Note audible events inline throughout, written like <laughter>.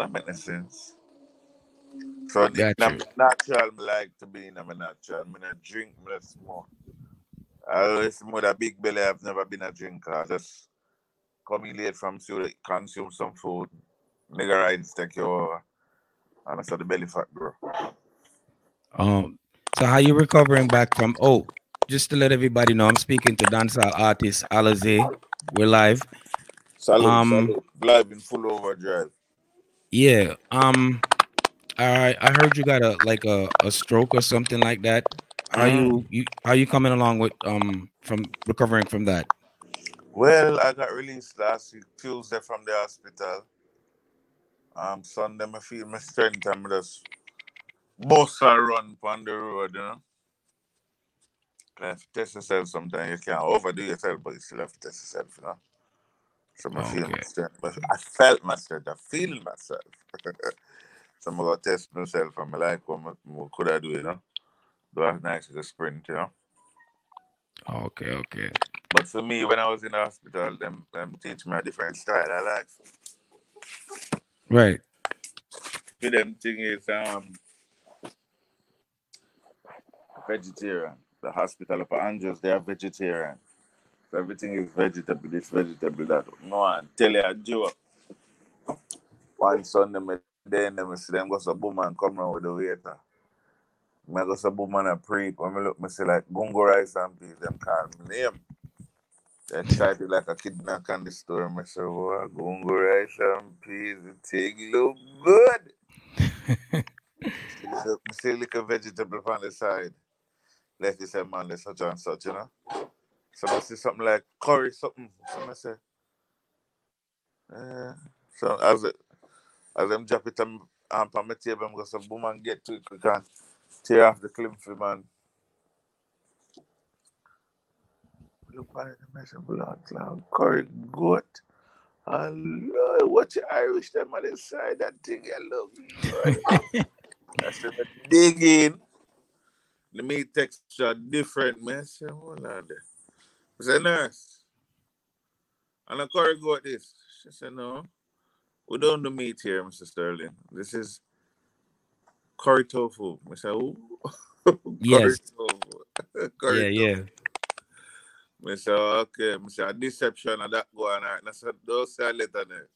don't make no sense. So Got na- natural me like to be in a natural. Me not drink, not smoke. I always more a big belly. I've never been a drinker. I just come in late from school, consume some food, nigga rides take you over, and I saw the belly fat grow. Um, so how you recovering back from? Oh, just to let everybody know, I'm speaking to dancehall artist Alize. We're live. Salute, Um, salute. Live in full overdrive. Yeah. Um. I I heard you got a like a, a stroke or something like that. Are you you are you coming along with um from recovering from that? Well, I got released last week, Tuesday from the hospital. Um, Sunday, I feel my strength and I just bust and run on the road, you know. You have to test yourself sometimes. You can't overdo yourself, but you still have to test yourself, you know. So I feel my Okay. I felt myself. I feel myself. so I'm going to test myself and I like what, what could I do, you know. Do as nice as a sprint, you know. Okay. Okay. But for me, when I was in the hospital, them, them teach me a different style. I like Right. For them thing is um vegetarian. The hospital of Angels, they are vegetarian. Everything is vegetable, this vegetable, that. No one tell you a joke. One Sunday, me then them see them go some woman come round with the waiter. Me go some woman a pre. When me look, me see like gungo rice and peas. Them call me name. They excited like a kid knock on the store. Me say, "Wow, oh, gungo rice and peas. The thing look good." Me see little vegetable on the side. Like you say, man, there's such and such, you know. So I see something like curry, something. So I say, eh. So as it, as them drop it on, on my table, I'm going to boom and get to it quick and tear off the cling film man. Look at it, I say, blood cloud, curry, goat. And Lord, what Irish them on the side, that thing, you look good. <laughs> I said, dig. The meat texture different, man. Said, hold on there. I said, nurse, and a curry got this. She said, no, we don't do meat here, Mr. Sterling. This is curry tofu. I said, ooh. curry Yes. tofu. <laughs> curry Yeah. tofu. Yeah. I said, okay. I said, deception and that going on. I said, don't say a letter there.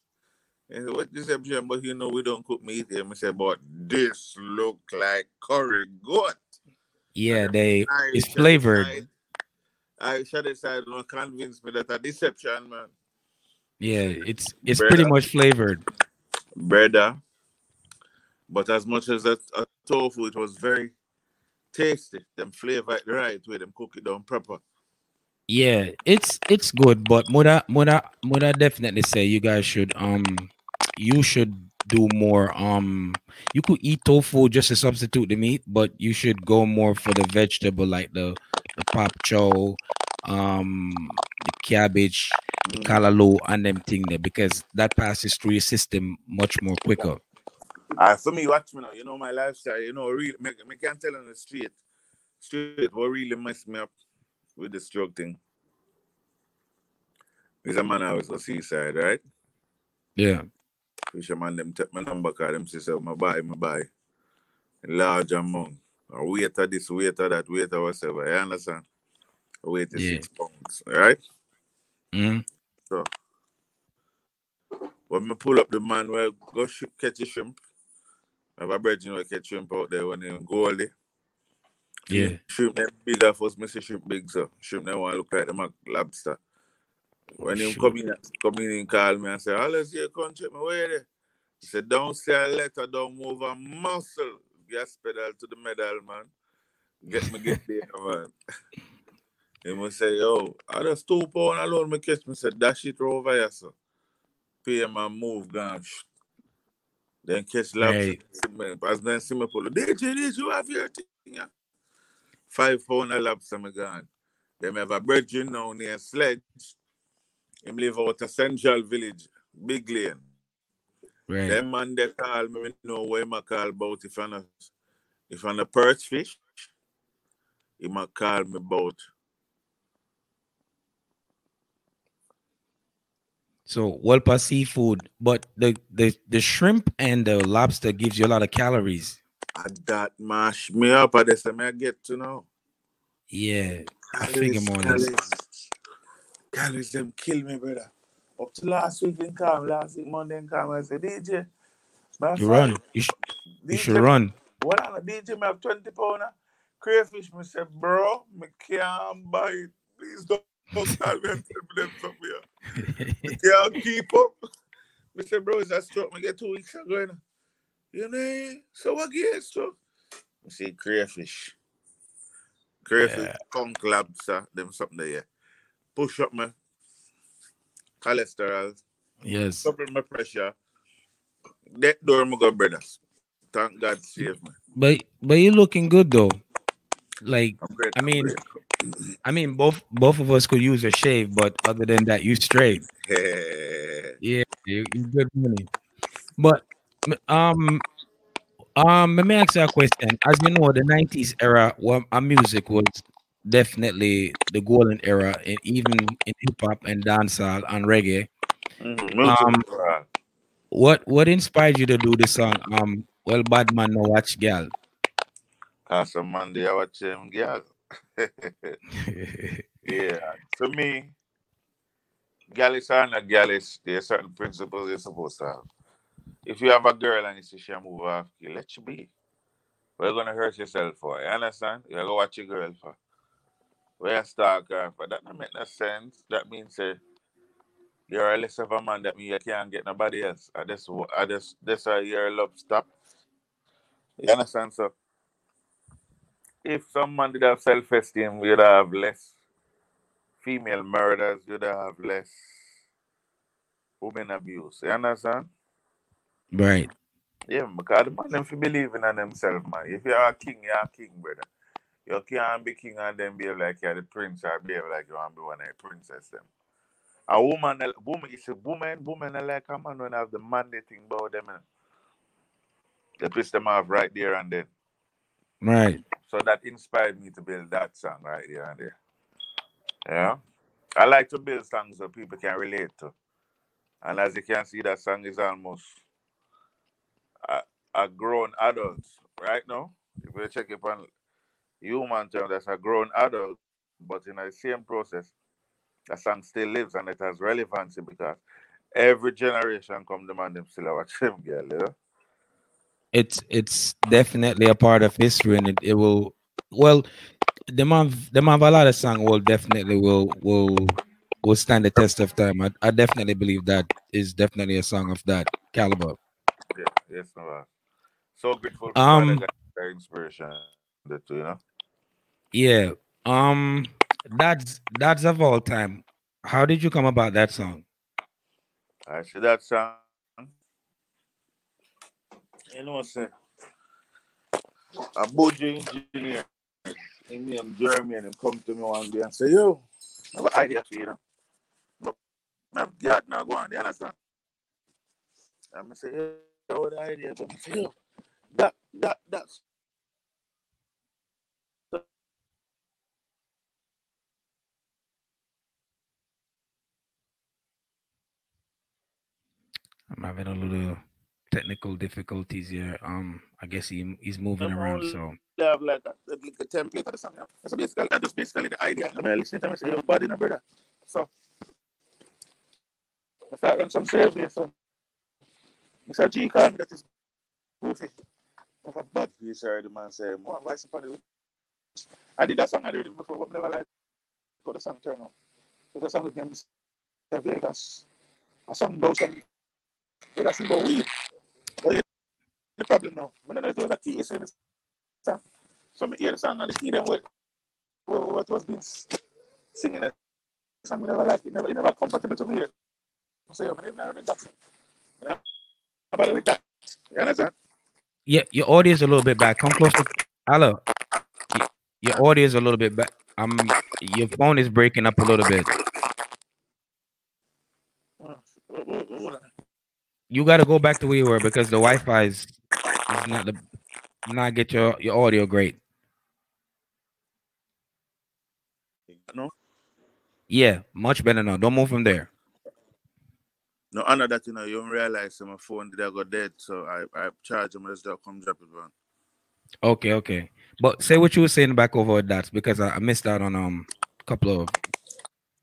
He said, what deception? But you know, we don't cook meat here. I said, but this look like curry goat. Yeah. They it's flavored. Decide- I shall decide don't convince me that a deception, man. Yeah. It's it's pretty much flavored. Brother. But as much as a, a tofu, it was very tasty. Them flavor it the right way, them cook it down proper. Yeah, it's it's good, but Muda Muda Muda definitely say you guys should um you should do more um you could eat tofu just to substitute the meat, but you should go more for the vegetable like the the pop chow, um the cabbage, the Mm. callaloo and them thing there because that passes through your system much more quicker. Ah, for me, watch me now. You know my lifestyle. You know, really, me, me can't tell on the street. Street, what really messed me up with the stroke thing. Is a man I was a seaside, right? Yeah. Fisherman them take my number card, them say, my buy, my buy. Large amount. Or weight of this, weight of that, weight of whatever. You understand? Weight is Yeah. six pounds, right? Mhm. So when me pull up the man where go sh- catch a shrimp, I have a bread, you know, catch shrimp out there when they go all day. Yeah. Shrimp them big at first, me say shrimp big, so shrimp them want look like them a lobster. When him Shoot. come in, come in and call me and say, oh, let's check me where there. He said, don't say a letter, don't move a muscle. Gas pedal to the medal, man. Get me get there, <laughs> man. He must say, yo, I just two pound alone, me catch me, said, dash it over here, sir. Pay him and move, gone. Then catch lobster. Right. As then see me pull, DJ, this you have your thing, yeah. Five pound of lobster, me gone. Then me have a brethren now near Sledge. Him live out of Central Village, Big Lane. Right. Them man they call me, me know what him call about if I'm a, if I'm a perch fish, he might call me about So Welpa seafood, but the, the the shrimp and the lobster gives you a lot of calories. That mash me up. I just I get to know. Yeah, I Calories, more or less. calories. Calories them kill me, brother. Up to last week in come, last week Monday in come, I said, DJ, my You run. You, sh- you should run. What on a DJ, me have 20 pound of crayfish. Me say, bro, me can't buy it. Please don't, don't <laughs> call me and tell me them something. Me can't keep up. Me say, bro, is that stroke? Me get two weeks ago. You know, you know so what get stroke? Me say, crayfish. Crayfish, Yeah. conch lobster, them something there. yeah. Push up my cholesterol, yes. double my pressure. That door me go, brothers. Thank God save me. But but you're looking good though. Like great. I mean- I mean, both both of us could use a shave, but other than that, you straight. Yeah, you, you good money. But um um let me ask you a question. As you know, the '90s era, well, our music was definitely the golden era, and even in hip hop and dancehall and reggae. Mm, Um. What what inspired you to do the song? Um, well, bad man, no watch gal. Cause on Monday I watch him, girl. <laughs> yeah. For me, gallis are not gallis. There are certain principles you're supposed to have. If you have a girl and you see she a move off, you let you be. You gonna hurt yourself for? You understand? You go watch your girl for. Where you stalk her for. That don't make no sense. That means say you're a less of a man that means you can't get nobody else. I just I just that's why your love stop. You understand? So if someone did have self esteem, you'd have less female murders, you'd have less women abuse. You understand? right. Yeah, because the man them believing in themselves, man. If you're a king, you're a king, brother. You can't be king and then behave like you're the prince or behave like you want to be one of the princess them. A woman, a woman, it's a woman, woman, I like a man when have the manly thing about them. eh. They piss them off right there and then. Right. So that inspired me to build that song right there and there. Yeah. I like to build songs that people can relate to. And as you can see, that song is almost a, a grown adult right now. If you check it on human term, that's a grown adult. But in the same process, the song still lives and it has relevancy because every generation come demand them still watch <laughs> them girl, you know? It's it's definitely a part of history, and it, it will. Well, them have them have a lot of song will definitely will will will stand the test of time. I, I definitely believe that is definitely a song of that caliber. Yeah, yes, no. uh, So grateful for Um, their inspiration, that you know. Yeah. Um. That's that's of all time. How did you come about that song? I see that song. You know what I'm saying? A budget engineer, him name Jeremy, and come to me one day and say, Yo, I have an idea for you. But I have God now go on, you understand? And I say, Yo, what idea? But I say, Yo, that, that, that's I'm having a little technical difficulties here. Um, I guess he he's moving around. So they have like a, like a template for the song. yeah. So basically, that's basically the idea. I mean, I listen to them and say, Yo, body, no brother. So, I run some survey. So, Mr. G called me that is goofy. Of a bad face, I heard the man say, More voice upon the I did that song I did it before, but never like got the song turn on. So the song with him is Vegas. A song about some Weed. But yeah, the problem now, when I in the song, so I the song and the key what, what, was being singing it. I never like it, never, it never comfortable to me. here. So yeah, I never that. Know? About that. You understand? yeah, your audio is a little bit bad. Come closer. Hello. Your audio is a little bit back. Um, your phone is breaking up a little bit. Uh, what- what- what- what- You got to go back to where you were because the Wi-Fi is, is not the not get your your audio great. No? Yeah, much better now. Don't move from there. No, honor that you know, you don't realize my phone did I go dead, so I I charge him just come drop it one. Okay, okay. But say what you were saying back over that because I, I missed out on um a couple of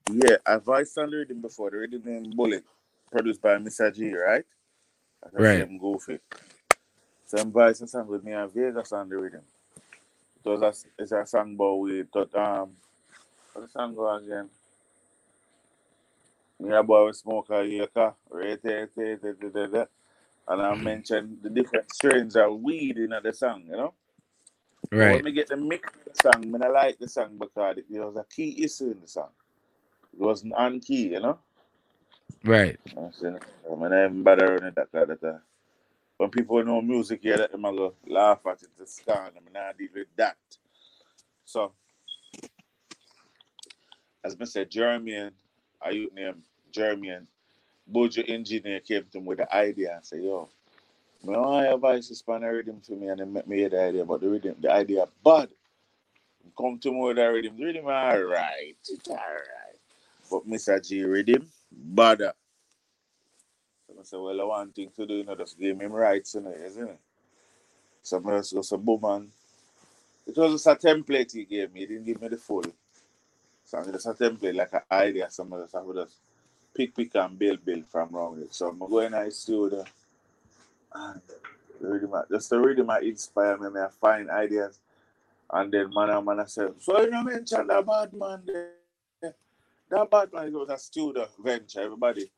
Yeah, I've voiced on the rhythm before, the rhythm named Bullet, produced by Mr. G, right? That's Right. same Goofy. So I'm voicing song with me and Vegas on the rhythm. It was a, it's a song about we thought um what the song go again? Me a boy with smoke a yucca, right, right, right, right, right, right. and I mentioned the different strains of weed in the song, you know? Right. When me get the mix of the song, me I like the song because it, there was a key issue in the song. It wasn't on key, you know? Right. I mean, I ain't bother running that kind of thing. When people know music here, them a go laugh at it, to scan them, and I deal with that. So, as I said, Jeremy, I youth name Jeremy, Bojo engineer came to me with the idea and said, yo, me want your voice to span a rhythm for me and then make me hear the idea, but the rhythm, the idea bad. Come to me with the rhythm, the rhythm alright, it's alright. But Mr. G rhythm, bad. So I said, well, I want thing to do, you know, just give him rights, you know, isn't it? So I just go, so boom, man. It was just a template he gave me, he didn't give me the full. So I'm just a template, like an idea, some of us have just pick, pick, and build, build from around it. So I'm going to the studio, and the rhythm, just the rhythm might inspire me, I find ideas. And then man and man I said, so you know mention that bad man there. That bad man it was a studio venture, everybody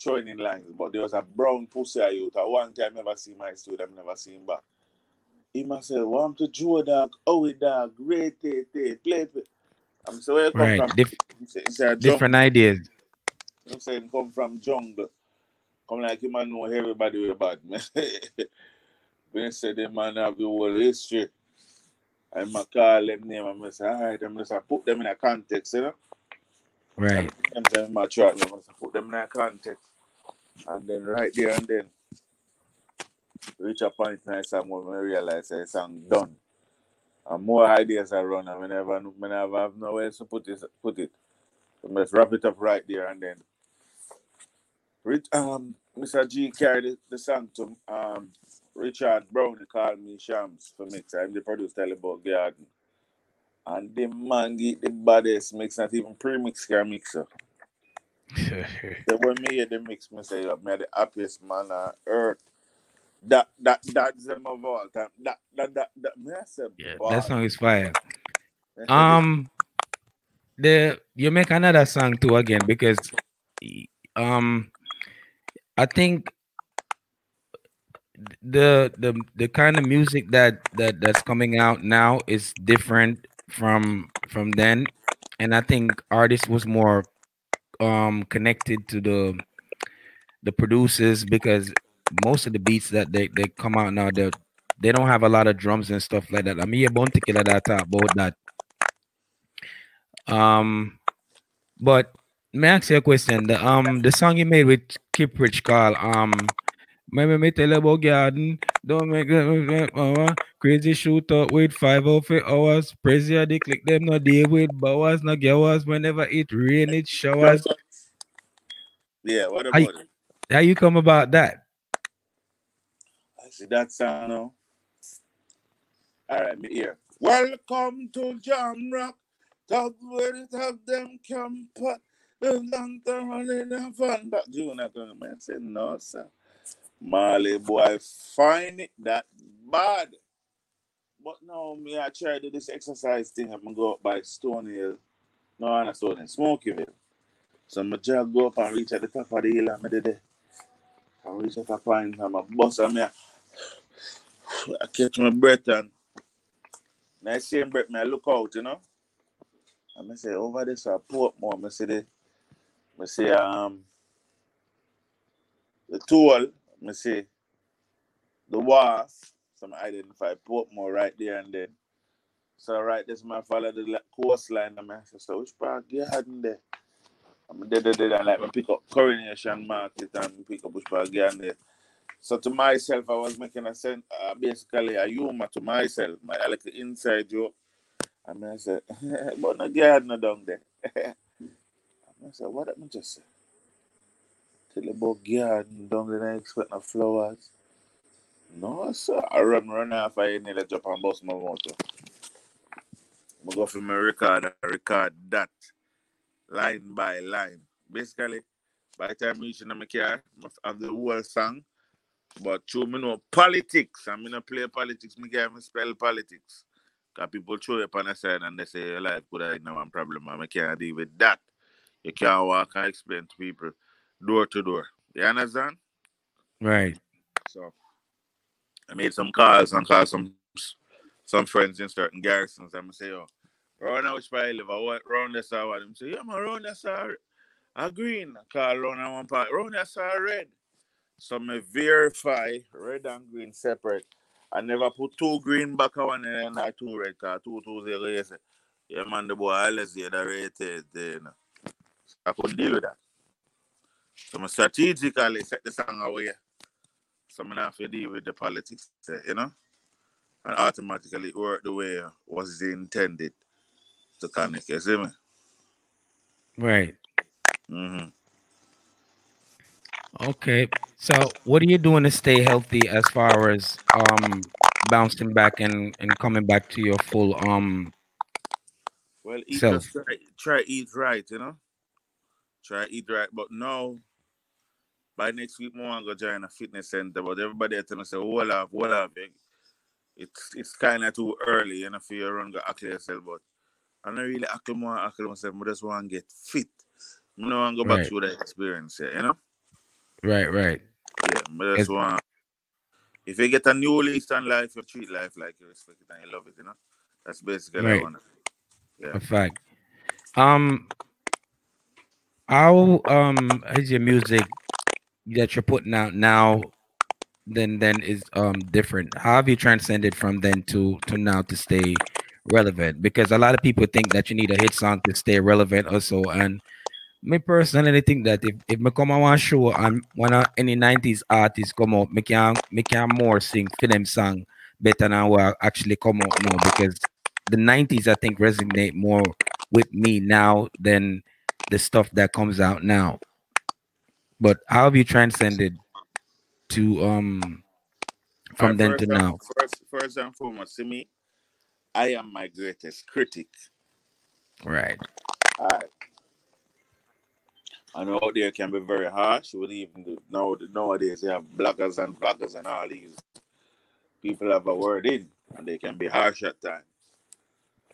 throwing in lines, but there was a brown pussy I youth. At one time never see my student, I never seen back. He must say, want to Joe dog, oh dog, great day, day, play play. I'm saying, where you come from? Dif- say, say, different ideas. I'm saying come from jungle. Come like him and know everybody with bad man. <laughs> when say the man have the whole history. I'm call them name and I say, all right, I'm just put them in a context, you know. Right. And then my track, I'm just put them in a context. And then right there and then reach a point in the when I realize the song done. And more ideas are run and whenever whenever I have nowhere to put it put it. So I just wrap it up right there and then Rich, um, Mr. G carried the, the song to um, Richard Brown. Called me Shams for mix. I'm the producer about Garden. And the man get the baddest mix, not even pre-mix can mixer. So when me hear the mix, me say, me the happiest man on earth. That that that's them of all time. That that that that me I say, yeah, that song is fire. Um, the you make another song too again because, um, I think the the the kind of music that that that's coming out now is different from from then, and I think artists was more um connected to the the producers because most of the beats that they, they come out now they they don't have a lot of drums and stuff like that. I mean, Bounty Killer that about that. Um, but may I ask you a question? The um the song you made with Kiprich called um Maybe me tell about garden. Don't make crazy shoot up with five or eight hours. Pressure they click them no deal with bowers, no girls. Whenever it rain, it showers. yeah, what about it? How you come about that? I see that sound now. All right, me here. Welcome to Jam Rock. Talk where it have them camp. Them down to running and fun. But June not gonna man say no, sir. Marley boy, find it that bad. But now me I try to do this exercise thing. I'm gonna go up by Stone Hill. No, not Stone Hill, Smokyville. So I'm gonna just go up and reach at the top of the hill and I did it. I reach at the point I'm a bus and me I catch my breath and I same breath me I look out, you know. And I say over this I pull up Portmore, I see the I see um the toll, I see the wharf. So I identify Portmore right there and then. So right this my follow the coastline and I say, so which part you had in there? I'm dead dead dead and like me pick up coronation market and pick up which part you had there. So to myself, I was making a sense, uh, basically a humor to myself, my like an inside joke. And I said, <laughs> but no girl no down there. and <laughs> I said, what did I just say? Tell about garden, don't gonna expect no flowers. No, sir. I run run off I nearly jump and bust my motor. I go for my record and record that line by line. Basically, by the time I reach in my car, I have the whole song. But through me know politics, I'm gonna play politics, me can't even spell politics. Cause people throw it on the side and they say your life could have no one problem, I can't deal with that. You can't walk and explain to people door to door. You understand? Right. So I made some calls and called some some friends in certain garrisons. I'm say, yo, round which part I live, I want round this I want them say, yeah, man, round this are a green. I call round one part, round this are red. So me verify red and green separate. I never put two green back on and then two red car, two two zero. Say, yeah, man, the boy, see the rated. So I could deal with that. So I strategically set the song away. So I have to deal with the politics, you know, and automatically work the way was intended to connect. You see me? Right. Mm-hmm. Okay. So what are you doing to stay healthy as far as um bouncing back and, and coming back to your full um Well, eat try, try eat right, you know. Try eat right, but now by next week, more I'm gonna join a fitness center. But everybody tell me say, "Hold up, hold up, big." It's it's kind of too early, you know, for you to run go act yourself. But I'm not really acting more act myself. I just want to get fit. I don't want to go back Right. through that experience, yeah, you know. right, right. Yeah, but It's- want. If you get a new lease on life, you treat life like you respect it and you love it, you know. That's basically Right. what I wanna. A fact. Um how um is your music that you're putting out now then then is um different? How have you transcended from then to to now to stay relevant? Because a lot of people think that you need a hit song to stay relevant also and me personally think that if, if me come on one show and one any 90s artists come out, me can me can more sing them song better than what actually come out now because the 90s I think resonate more with me now than the stuff that comes out now. But how have you transcended to um from Alright, then to and- now? First, first and foremost, see me, I am my greatest critic. Right. Alright. I know out there can be very harsh. With even now nowadays you have bloggers and bloggers and all these people have a word in, and they can be harsh at times.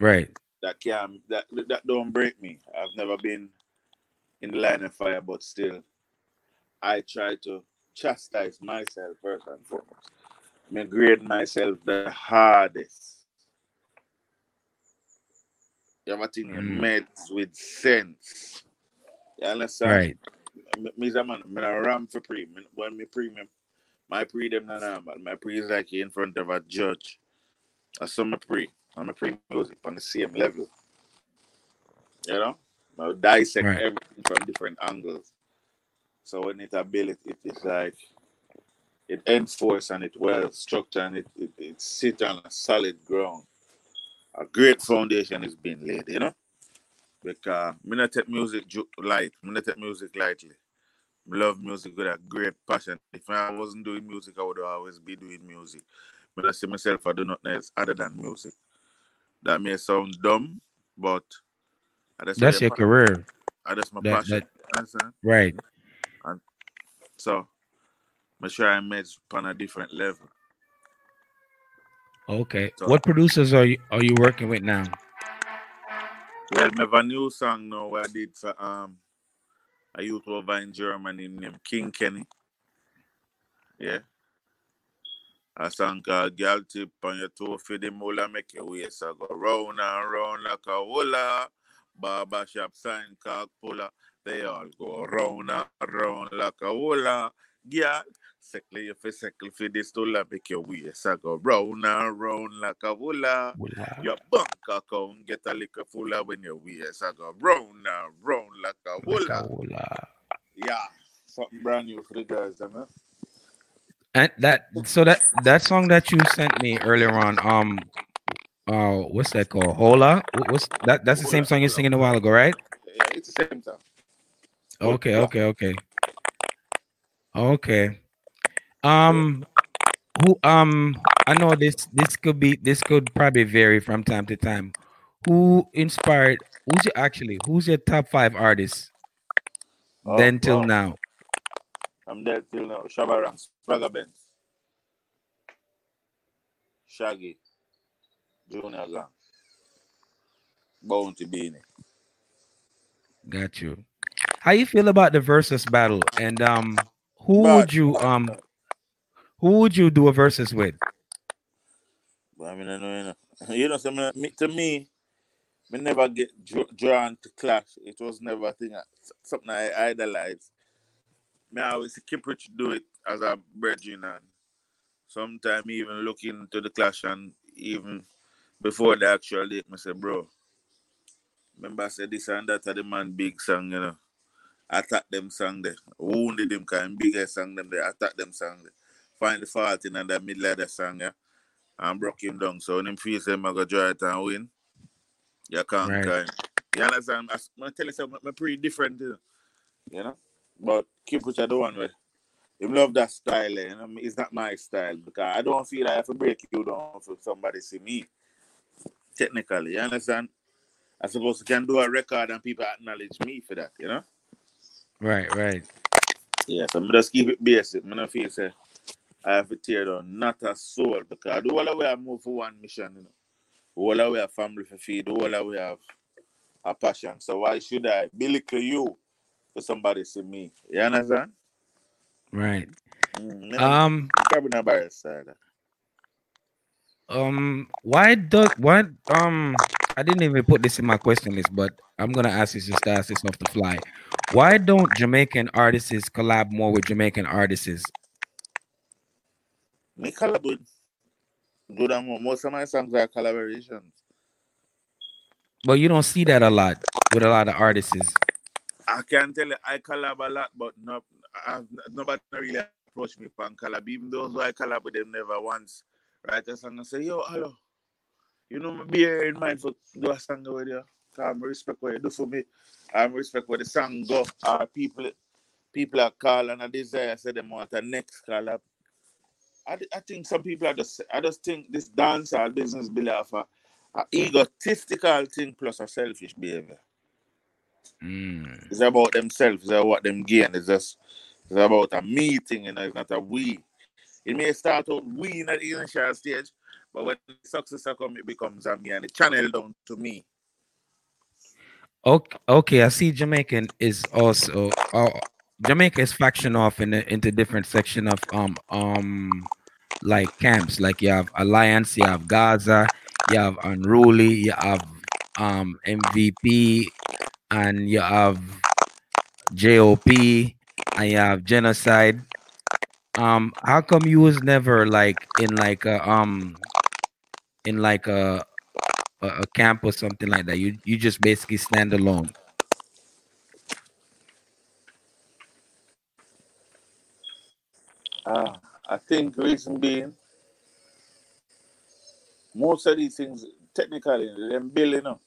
Right. That can that that don't break me. I've never been in the line of fire, but still, I try to chastise myself first and foremost. Me grade myself the hardest. You have a thing you Mm. meds with sense. You understand? Right. Me- a man, me a ram for pre. When me pre my pre them na normal. My pre is like in front of a judge. I saw my pre. I'm a pre music on the same level. You know? I dissect Right. everything from different angles. So when it ability, it is like it enforce and it well structured and it, it, it sit on a solid ground. A great foundation is being laid, you know? Because me not take music light. Me not take music lightly. Me love music with a great passion. If I wasn't doing music, I would always be doing music. But I see myself, I do nothing else other than music. That may sound dumb, but that's, That's your career. That's my that- passion. that- Right. So, make sure I made on a different level. Okay. So- What producers are you are you working with now? Well, me have a new song now I did for um a youth over in Germany named King Kenny. Yeah. A song called Girl Tip on your toe for the mula make your waist I go round and round like a hula. Barber shop sign called puller. They all go round and round like a hula. Girl, circle your face, circle for this to make your waist I go round and round like a hula. Your bank account get a little fuller when your waist I go round and round like a hula. Yeah, something brand new for the guys, eh? And that so that that song that you sent me earlier on, um uh what's that called? Hola? What's that that's the same song you're singing a while ago, right? Yeah, it's the same time. Okay, okay, okay. Okay. Um who um I know this this could be this could probably vary from time to time. Who inspired who's your actually who's your top five artists Oh, then till wow. now? I'm there till now. Shabba Ranks, Benz, Shaggy, Junior Gong, Bounty Beenie. Got you. How you feel about the versus battle? And um who Bad. would you um who would you do a versus with? But I mean, I know, you know, <laughs> you know, so me, me- to me, me never get drawn to clash. It was never a thing, I- something I idolize. Me always see Kiprich do it as a brethren and sometimes even look into the clash and even before the actual date, me say, bro, remember I said this and that are the man big song, you know. Attack them song there. Wounded them kind bigger song them there. Attack them song there. Find the fault in the middle of the song, yeah. And broke him down. So when him feel say I go draw it and win, you can't Right. kind. You understand? I, tell you something, I'm pretty different, you know. You know? But keep which I don't want with. Him love that style, eh, you know. It's not my style because I don't feel I have to break you down for somebody see me. Technically, you understand? I suppose I can do a record and people acknowledge me for that, you know? Right, right. Yeah, so I just keep it basic. I don't feel say I have to tear down not a soul because I do all the way I move for one mission, you know. All the way a family for feed, all the way have a passion. So why should I belittle you for somebody see me? You understand? Right. Mm, Um probably not by side. um why does why um I didn't even put this in my question list, but I'm gonna ask this just to ask this off the fly. Why don't Jamaican artists collab more with Jamaican artists? Me collab with good and more. Most of my songs are collaborations. But you don't see that a lot with a lot of artists. I can tell you I collab a lot, but no, I've, nobody really approached me for collab. Even those who I collab with them never once write a song and say, yo, hello. You know, be here in mind for do a song with you. 'Cause I'm respect what you do for me. I'm respect where the song go. Or people people are call and I desire say them want a next collab. I, I think some people are just I just think this dancer business be like a, a egotistical thing plus a selfish behavior. Mm, It's about themselves. It's about what them gain. It's just it's about a meeting, you know. It's not a we. It may start out we in the initial stage, but when the success come, it becomes a me and it channel down to me. Okay, okay. I see Jamaican is also uh, Jamaica is faction off in the, into different section of um um like camps. Like you have Alliance, you have Gaza, you have Unruly, you have um MVP, and you have JOP, and you have Genocide. Um, how come you was never like in like a um in like a a, a camp or something like that? You you just basically stand alone. Uh, I think reason being, most of these things technically them building up,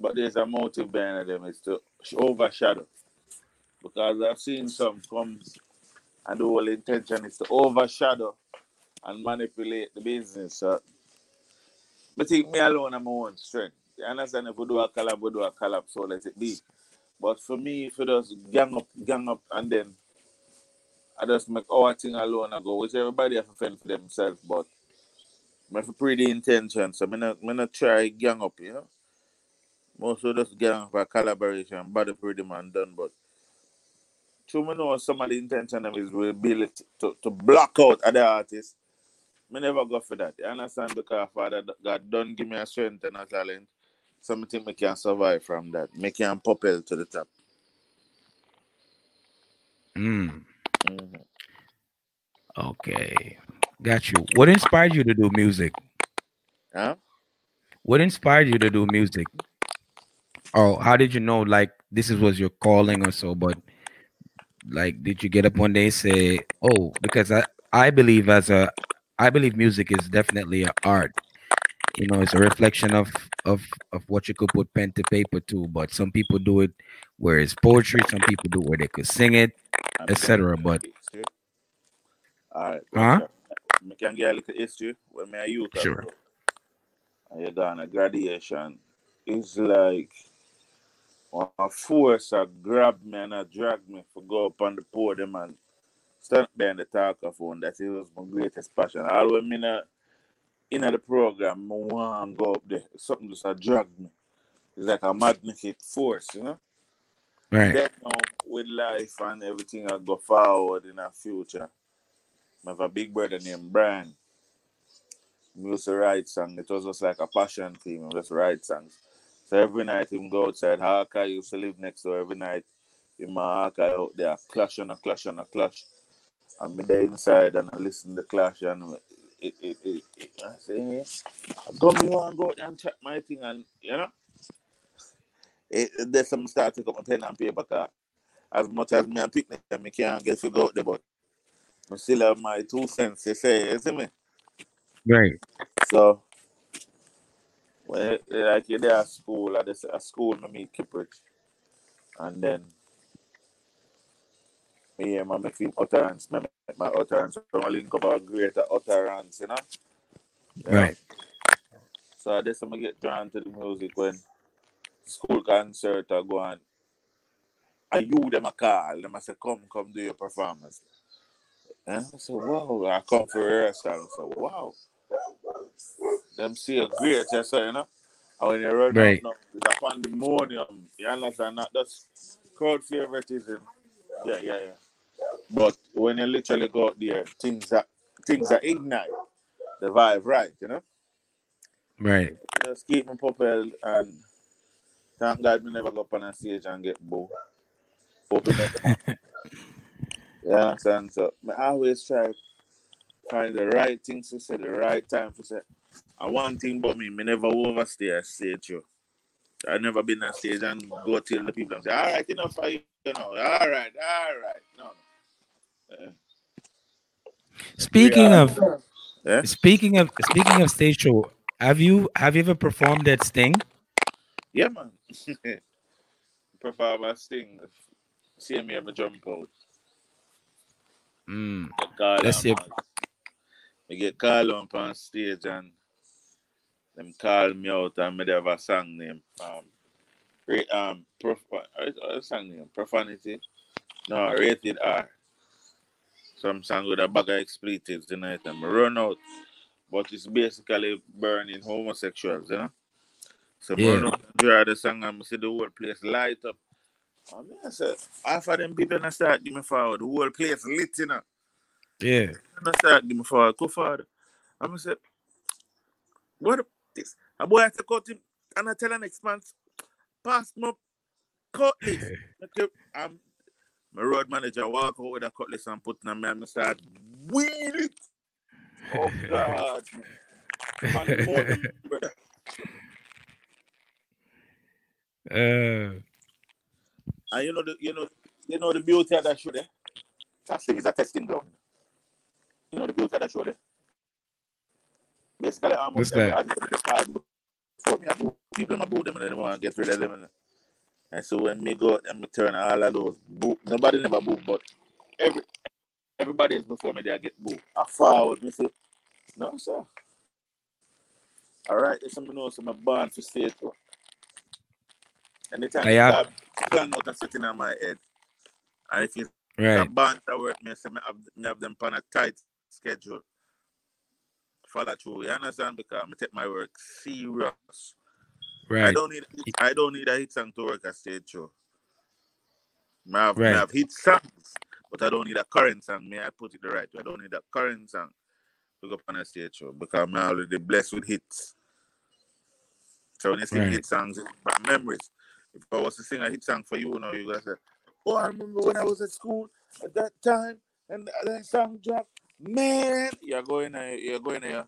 but there's a motive behind them is to overshadow. Because I've seen some come and the whole intention is to overshadow and manipulate the business. So, but think me alone am my own strength. You understand? If we do a collab, we do a collab, so let it be. But for me, if it just gang up, gang up, and then I just make our thing alone and go, which everybody have to fend for themselves, but I have a pretty intention, so I'm not, I'm not try gang up, you know. Most of us gang up a collaboration, body pretty man done, but true me know some of the intention of is we build it to, to block out other artists. Me never go for that. You understand? Because Father God don't give me a strength and a talent. Something me can survive from that. Me can propel to the top. Mm, Mhm. okay, got you. What inspired you to do music? Huh? What inspired you to do music? Oh, how did you know like this is was your calling or so? But like, did you get up one day and say, "Oh," because I I believe as a I believe music is definitely an art. You know, it's a reflection of of of what you could put pen to paper to. But some people do it where it's poetry. Some people do it where they could sing it, etc. But? All right. Huh? I can get a little history when me a youth. Sure. And you done a graduation. It's like a force that grabbed me and a drag me for go up on the podium and stand behind the talkaphone. That it was my greatest passion. All when me in, in the program, I want to go up there. Something just a drag me. It's like a magnetic force, you know? Right. Then now, with life and everything I go forward in the future. I have a big brother named Brian. He used to write songs. It was just like a passion him. He just write songs. So every night him go outside. Haka used to live next door every night. In my Haka out there clash and a clash and a clash. And me there inside and I listen to the clash and it, it, it, it, I say, hey, come you want to go out and check my thing and you know. It, it, there's some start to my pen and paper car. As much as me and picnic, me I can't get to go out there, but I still have my two cents to say, you see me? Right. So, when like you're there at school, at this at school, I meet Kiprich, and then and my make him utterance, make my utterance, from a link up our greater utterance, you know. Yeah. Right. So I guess I'm gonna get drawn to the music when school concert are going. And you them a call, them I say, come, come do your performance. And I said, wow, I come for rehearsal. I said, wow. Them see a great, say, you know. And when you run Right. now, it's a pandemonium. You understand that? That's crowd favoritism. Yeah, yeah, yeah. But when you literally go out there, things that things that ignite the vibe, right? You know. Right. Just keep me propelled and thank God me never go up on a stage and get boo. Hope it never- <laughs> you understand? So I always try to find the right things to say, the right time to say. And one thing about me, me never overstay a stage show. I never been on stage and go tell the people and say, all right, enough for you, you know, all right, all right. No. no. Speaking Yeah. of Yeah. speaking of speaking of stage show, have you have you ever performed at Sting? Yeah, man. <laughs> Perform a sting. See me ever jump out. Mm. Get call Let's on, see. Me get called on on stage and them call me out and me have a song name. Um, um, prof, a song name? Profanity. No, rated R. Some song with a bag of expletives tonight and me run out. But it's basically burning homosexuals, you know? So Yeah. run out draw the song and me see the whole place light up. And me I said, half of them people na start give me forward. The whole place lit, you know? Yeah. And I start give me forward, go forward. I said, what this? A boy had to cut him and I tell the next man, pass my cutlass. Okay, um, my road manager walk out with a cutlass and put it on me and I start wheel it. Oh God. <laughs> Uh, And you know the you know you know the beauty of that show there? That thing is a testing ground. You know the beauty of that show there? Basically, almost What's that? I just put the card for me, I people I boo them and they want to get rid of them. And, and so when me go out and me turn all of those boo, nobody never boo, but every everybody is before me they get boo. I forward me say, no sir. All right, there's something else I'm born for stage. too. Anytime I have- plan out a sitting on my head. And if a right. band that work, me say me have, me have them on a tight schedule. Follow through, you understand? Because I take my work serious. I don't need I don't need a hit song to work a stage show. I have, Right. have hit songs, but I don't need a current song. May I put it the right way? I don't need a current song to go on a stage show because I'm already blessed with hits. So when you sing Right. hit songs, it's memories. If I was to sing a hit song for you, you know, you're gonna say, Oh, I remember when I was at school at that time and that song dropped. Man, you're going uh, you're going here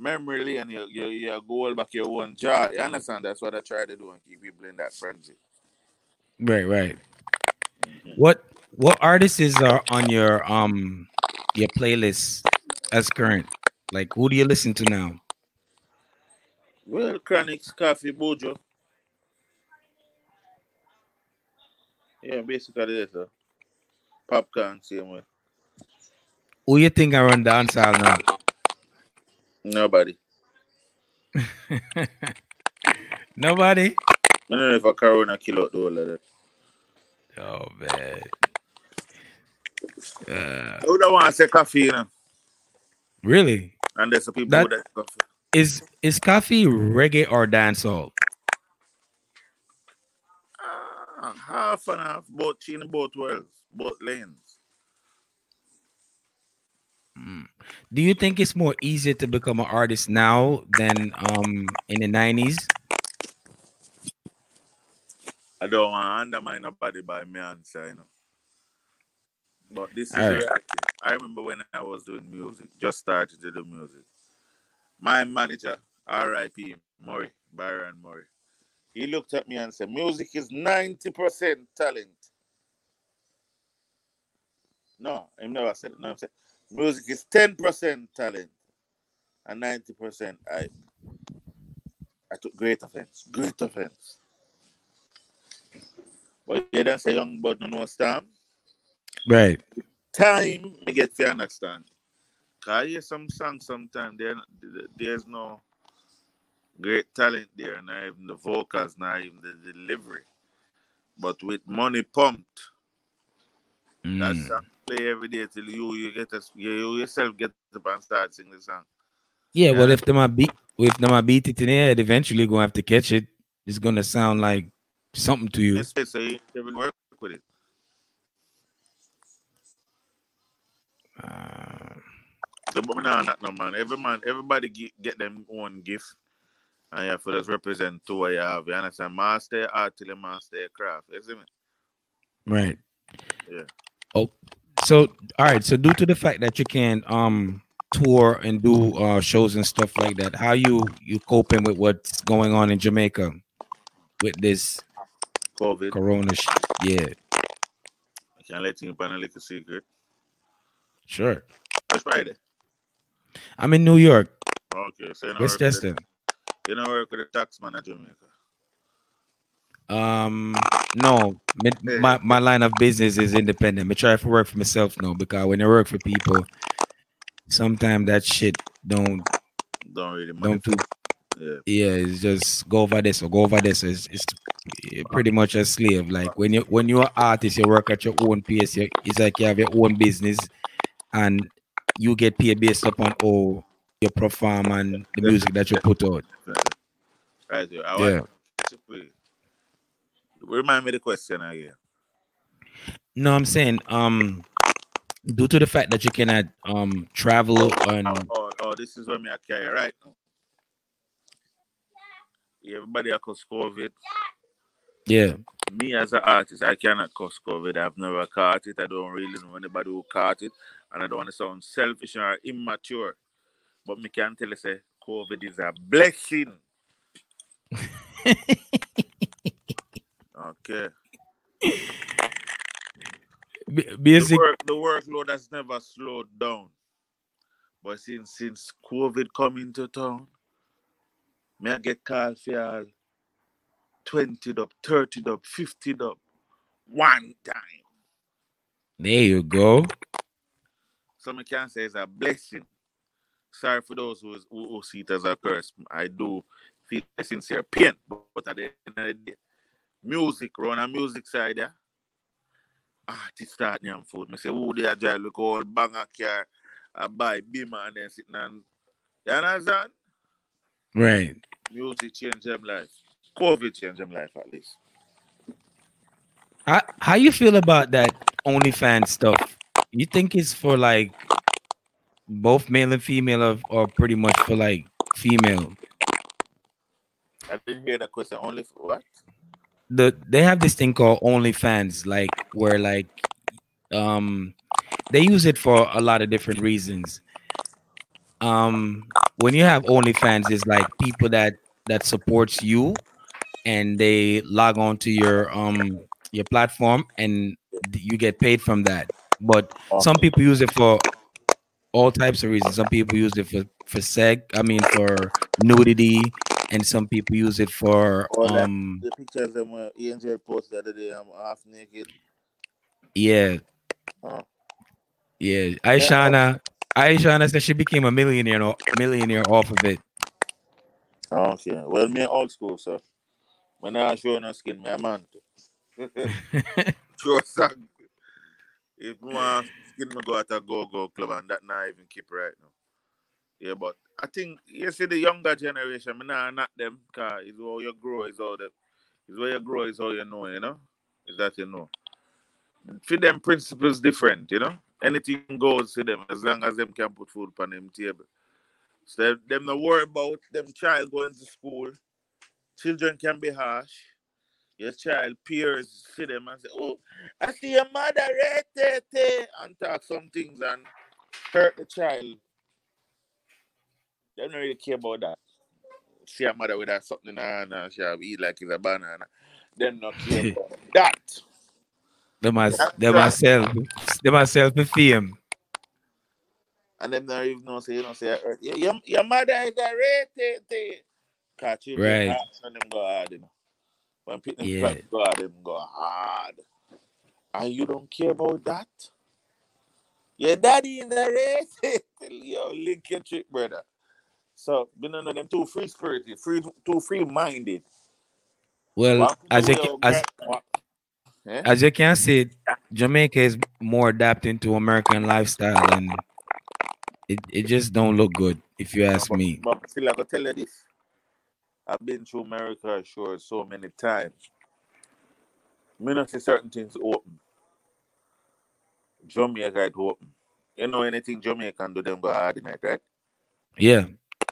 memory lane, you, you, you go all back your own jar. You understand? That's what I try to do and keep people in that frenzy. Right. Right. What what artists are on your um your playlist as current? Like who do you listen to now? Well, Chronixx, Koffee, Bojo. Yeah, basically that's a Popcaan same way. Who you think I run dancehall now? Nobody. <laughs> Nobody. I don't know if a corona kill out the whole of that. Oh man. Uh, Who don't want to say Koffee, you know? really? And there's some people That- that Koffee. Is is Koffee reggae or dancehall? Ah, half and half, both in both worlds, both lanes. Mm. Do you think it's more easier to become an artist now than um in the nineties? I don't want to undermine nobody by me answer, you know. But this is right. I remember when I was doing music, just started to do music. My manager, R.I.P. Murray, Byron Murray, he looked at me and said, Music is 90% talent. No, I never said. No, I said, Music is 10% talent and 90% I. I took great offense, great offense. But you don't say young but no know time. Right. Time me get to understand. Cause I hear some songs sometimes there there's no great talent there, not even the vocals, not even the delivery. But with money pumped, that Mm. song play every day till you you get a, you, you yourself get up and start singing the song. Yeah, well if them a beat if them a beat it in the head, eventually gonna have to catch it. It's gonna sound like something to you. Yes, so you even work with it. Uh, So, but me nah not no man. Every man, everybody get, get them own gift. And you have to just represent two you have. You understand? Master art till you master craft. You see me? right. Yeah. Oh, so all right. So due to the fact that you can um tour and do uh shows and stuff like that, how you you coping with what's going on in Jamaica with this COVID. corona sh- yeah, I can't let you in on a little secret. sure. It's Friday. I'm in New York, Okay, so you know, Westchester. you know work with the tax man at Jamaica. Um, no, me- my, my line of business is independent. I try to work for myself now because when I work for people, sometimes that shit don't Don't really don't do. Yeah. Yeah, it's just go over this or go over this. It's, it's pretty much a slave. Like when you when you're an artist, you work at your own pace. You, it's like you have your own business, and you get paid based upon all your perform and the music that you put out. Right Yeah. Want to play. Remind me the question again. No, I'm saying um due to the fact that you cannot um travel and Oh, oh, oh, this is what me I carry right now. Yeah, everybody cause COVID. yeah, Me as an artist, I cannot cause COVID. I've never caught it. I don't really know anybody who caught it. And I don't want to sound selfish or immature. But me can tell you say COVID is a blessing. <laughs> okay. B- The, work, the workload has never slowed down. But since since COVID coming to town, me I get called for 20 up, 30 up, 50 up, one time. there you go. So I can say it's a blessing. Sorry for those who, who, who see it as a curse. I do feel a sincere pain, but, but at the end of the day, music, run a music side, yeah. Artists start young food. I say, oh, they are drive look all bang a car, I buy beamer and then sitting and you understand? Right. Music change them life. COVID change them life at least. How how you feel about that OnlyFans stuff? You think it's for like both male and female or, or pretty much for like female? I didn't hear that question only for what? The they have this thing called OnlyFans, like where like um they use it for a lot of different reasons. Um when you have OnlyFans, it's like people that that supports you and they log on to your um your platform and you get paid from that. But some people use it for all types of reasons. Some people use it for for sex, I mean for nudity, and some people use it for that- um The pictures them where Angel posted the other day, I'm half naked. yeah Oh. Yeah, Aishana. Aishana said she became a millionaire, millionaire off of it. Okay. Well, me old school, so when I show no skin, a man. Sure. <laughs> If want skin, me go at a go-go club and that not even keep right now. Yeah, but I think you see the younger generation, me nah not them, cause it's how you grow, is all the, is where you grow, is all you know, you know? Is that you know? For them principles different, you know? Anything goes to them as long as them can put food on them table. So them, not worry about them child going to school. Children can be harsh. Your child peers see them and say, Oh, I see your mother eh, right there, there," and talk some things and hurt the child. They don't really care about that. See a mother with that something in her hand and she have eat like it's a banana. Them not care <laughs> about that. Them as them myself, them myself the fame. And them not even know say you know say "Uh, your, your, your mother is a rate Cause children Right. and them go hard, you know. When people Yeah. go hard, them go hard. And you don't care about that? Your daddy in the race. Yo, link your trick, brother. So, you know, them too free spirited, free too free minded. Well, as you ca- as eh? as you can see, Jamaica is more adapting to American lifestyle, and it, it just don't look good if you ask but, me. But still, I gotta tell you this. I've been to America sure so many times. Me not see certain things open. Jamaica it open. You know anything Jamaican do them go hard in it, right? Yeah,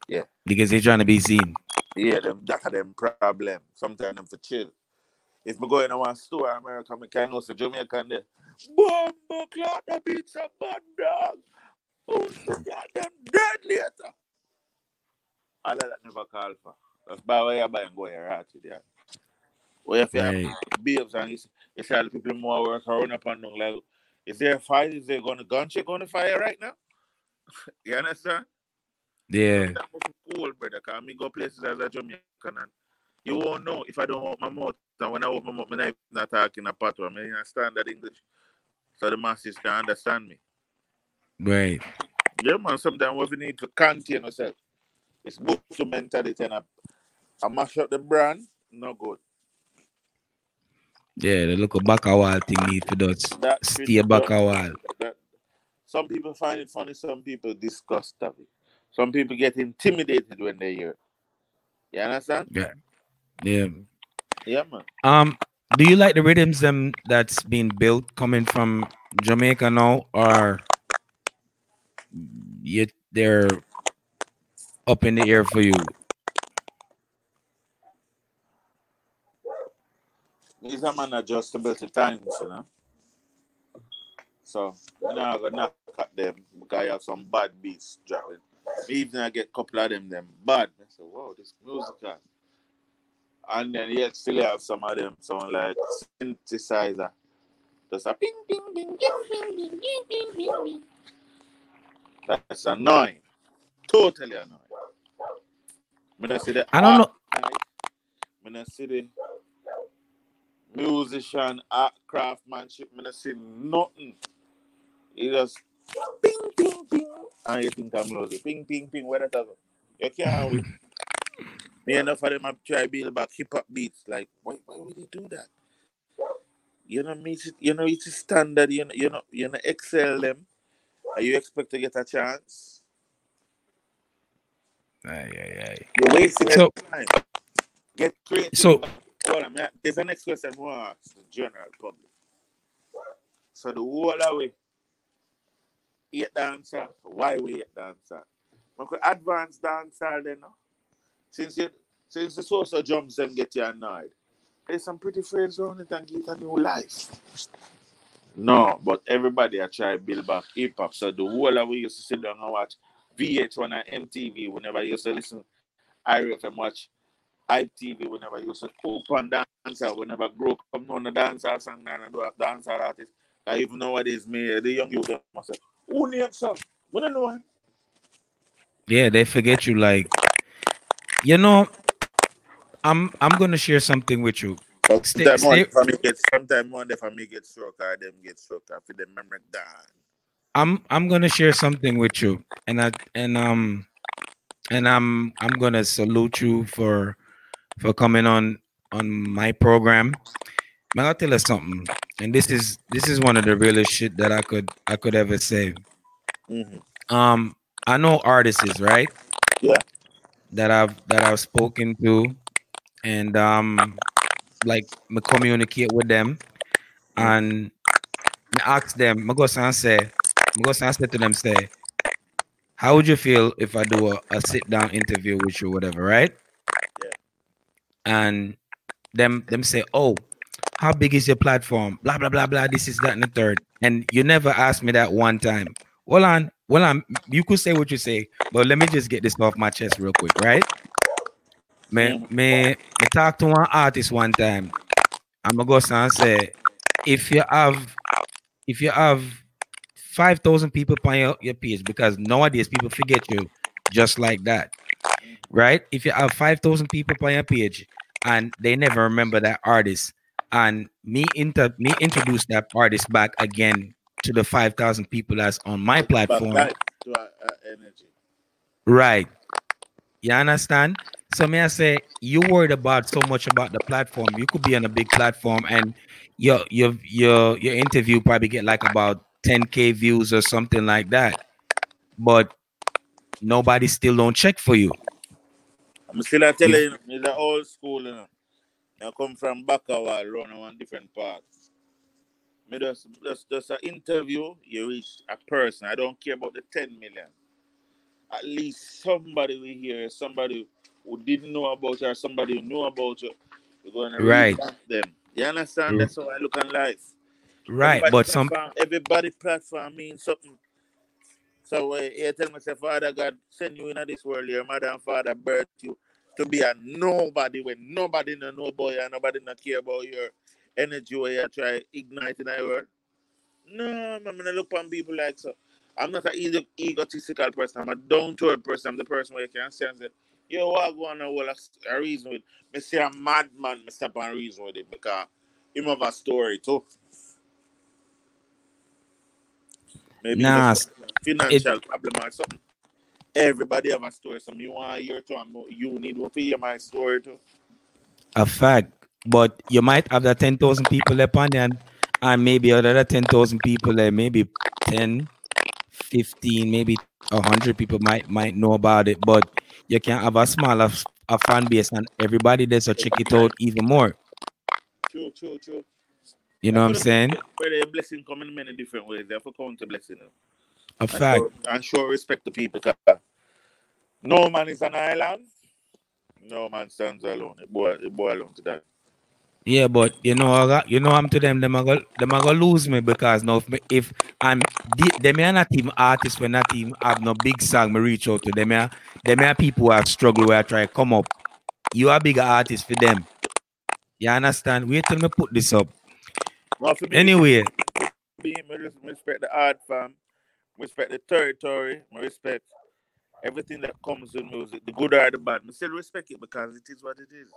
Yeah. because they're trying to be seen. Yeah, them that are them problem. Sometimes them for chill. If we go in a one store in America, me can know say Jamaican there. Bumbo clock the beats a bad dog. Oh, so got them dead later. All of that never call for. That's by way you buy and go here right to there. Where if you have babes and you, see- you see all the people more work around up and down like is there a fight? Is there gonna gun check on the fire right now? <laughs> you understand? Yeah, That be cool, brother. Cause me go places as a Jamaican and you won't know if I don't open my mouth. And when I open my mouth, I'm not talking a patois. I understand that English. So the masses can understand me. right. Yeah, man, sometimes what we need to contain ourselves. It's good to mentality and I, I mash up the brand, no good. Yeah, the look back a while thing need for. That Stay back a while. that, some people find it funny, some people disgust of it. Some people get intimidated when they hear it. You understand? Yeah. Yeah. Yeah, man. Um, do you like the rhythms them that's been built coming from Jamaica now, or yet they're up in the air for you? These are man adjustable to times, you know. So you know I'm gonna knock at them because I have some bad beats dropping. Even I get a couple of them them bad. I say, wow, this musical. And then yet still have some of them sound like synthesizer. Just a ping ping ping ping ping ping ping ping ping ping. That's annoying. Totally annoying. When I see the I don't know. art, when I see the musician, art, craftsmanship, when I see nothing. It just ping, ping, ping. And you think I'm music. Ping, ping, ping. Where that go? You can't wait. Me enough of them have try build back hip hop beats. Like, why, why would they do that? You know, meet it, you know, it's a standard, you know, you know, you know, excel them. Are you expect to get a chance? Aye, aye, aye. You're wasting So- time. Get creative. So- Hold on, man. There's a next question I want to ask the general public. So the whole of we eight dancer, why we eight dancer? Because advanced dancer then no? Since you since the source of drums them get you annoyed. There's some pretty phrase on it and give a new life. No, but everybody I try build back hip hop. So the whole of we used to sit down and watch VH1 and MTV whenever you used to listen IRF and watch ITV whenever you used to open dancer, whenever grow come on the dancer song and do a dancer artist. I even nowadays me the young youth must say, who named song? We don't know. Yeah, they forget you. Like, you know, I'm I'm gonna share something with you. But Stay- sometimes one stay- for me get sometimes one day for get stroke or them get stroke after the memory down. I'm I'm gonna share something with you, and I and um and I'm I'm gonna salute you for for coming on on my program. Man, I'll tell you something, and this is this is one of the realest shit that I could I could ever say. Mhm. Um, I know artists, right? Yeah. That I've that I've spoken to, and um, like me communicate with them, and me ask them. I go and say, I go and say to them, say, how would you feel if I do a, a sit down interview with you, whatever, right? Yeah. And them them say, oh, how big is your platform? Blah blah blah blah. This is that and the third. And you never asked me that one time. Well on, well on. You could say what you say, but let me just get this off my chest real quick, right? Me, me, me talk to one artist one time. I'm gonna go and say, if you have, if you have five thousand people on your, your page, because nowadays people forget you just like that, right? If you have five thousand people on your page and they never remember that artist, and me inter me introduce that artist back again to the five thousand people that's on my platform, our, our energy. Right. You understand? So may I say you worried about so much about the platform. You could be on a big platform and your your your your interview probably get like about 10k views or something like that. But nobody still don't check for you. I'm still telling you, it's the old school, you know. I come from Bakawa, run on different parts. Me just, just, just an interview, you reach a person. I don't care about the 10 million. At least somebody will hear, somebody who didn't know about you, or somebody who knew about you. You're going to Right. them. You understand? Mm. That's how I look on life. Right. Everybody But some platform, everybody platform means something. So uh, you tell me, say, Father God send you into this world, your mother and father birth you to be a nobody when nobody no know about you and nobody no care about your energy where you try ignite in the world. No, gonna look on people like so. I'm not an ego- egotistical person. I'm a down to earth person. I'm the person where you can and say, yo, what go on a, a reason with me say a madman, me and reason with it because him have a story too. Maybe Nah, financial problem or something. Everybody have a story. Some you want to hear too, and you need to hear my story too. a fact. But you might have that 10,000 people upon you and, and maybe other 10,000 people there, maybe 10, 15, maybe 100 people might might know about it. But you can have a smaller a fan base and everybody there so check it out even more. True, true, true. You know what I'm saying? Where the blessing come in many different ways. They have to count the blessing. A And fact. show- And show respect to people. No man is an island. No man stands alone. It it boil down to that. Yeah, but you know, I got, you know, I'm to them. Them are go, them are gonna lose me because now if, me, if I'm the, them are not even artists. When not even have no big song, me reach out to them. Are them are people who are struggle where I try to come up. You are bigger artist for them. You understand? Wait till me put this up. For me, Anyway, me, me respect the art fam, respect the territory, me respect everything that comes with music, the good or the bad. Me still respect it because it is what it is.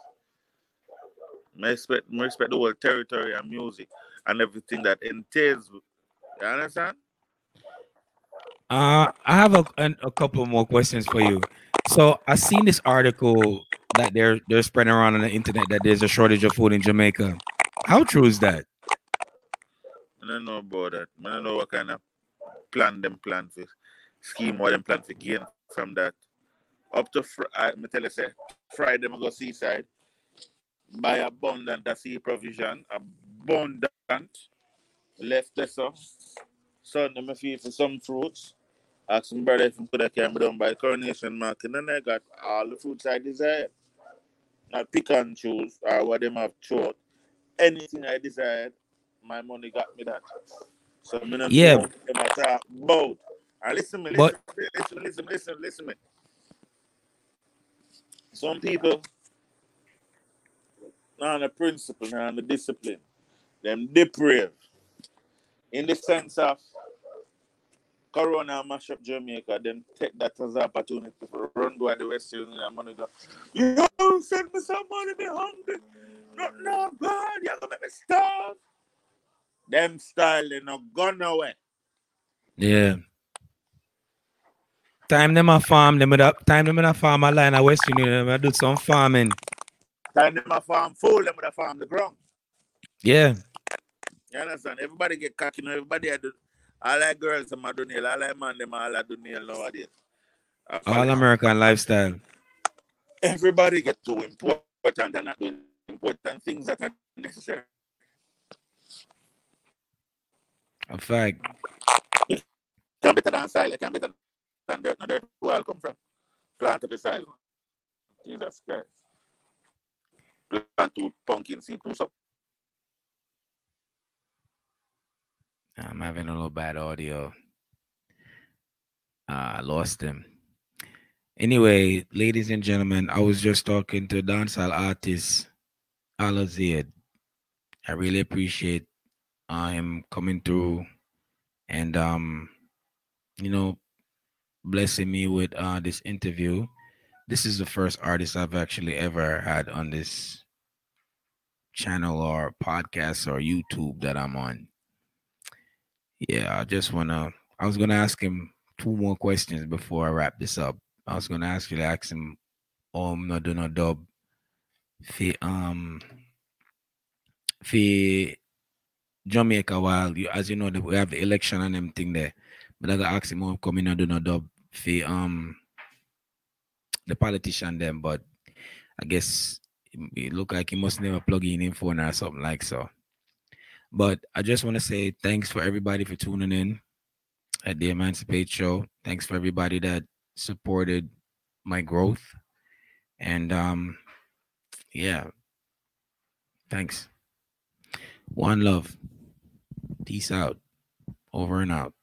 Me respect, me respect the whole territory and music and everything that entails. You understand? uh, I have a, a couple more questions for you. So I seen this article that they're they're spreading around on the internet that there's a shortage of food in Jamaica. How true is that? I don't know about that. I don't know what kind of plan them plan for scheme or them plan for gain from that. Up to fr- I me tell you say Friday I go seaside. Buy abundant that's the provision. Abundant. Left there so. Sunday me feel for some fruits. Ask some brother if could have came down by coronation market and I got all the fruits I desire. I pick and choose or what them have chosen. Anything I desired, my money got me that. So me not Yeah. know what talk about. And listen me, But- listen, listen, listen, listen, listen me. Some people on the principle, not on the discipline. Them depraved. In the sense of Corona mash up Jamaica, them take that as an opportunity to run go the West Union and money go. You send me some money, be hungry. Not no bad, you're gonna make me starve. Them style they not gone nowhere. Yeah. Time them a farm, them with a time them in a farm a line of West Union, them do some farming. Time them a farm full, them with a farm the ground. Yeah. You understand? Everybody get cocky, you know, everybody I do all that girls them a do nail, all that man them all a do nail nowadays. All American lifestyle. everybody get too important and not doing important things that are necessary. A fact. Can better than silent, can better than dirt, no dirt, where all come from? Plant to the silent. Jesus Christ. Plant two pumpkin seed, two so I'm having a little bad audio. Uh, I lost him. Anyway, ladies and gentlemen, I was just talking to dancehall artist Alazid. I really appreciate uh, him coming through and um, you know, blessing me with uh this interview. This is the first artist I've actually ever had on this channel or podcast or YouTube that I'm on. Yeah, I just wanna I was gonna ask him two more questions before I wrap this up. I was gonna actually ask him um not doing a dub fi um fi Jamaica while you as you know we have the election and them thing there. But I got ask him um come in and do no dub fi um the politician them, but I guess it look like he must never plug in in phone or something like so. But I just want to say thanks for everybody for tuning in at the Emancipate Show. Thanks for everybody that supported my growth. And um yeah. Thanks. One love. Peace out. Over and out.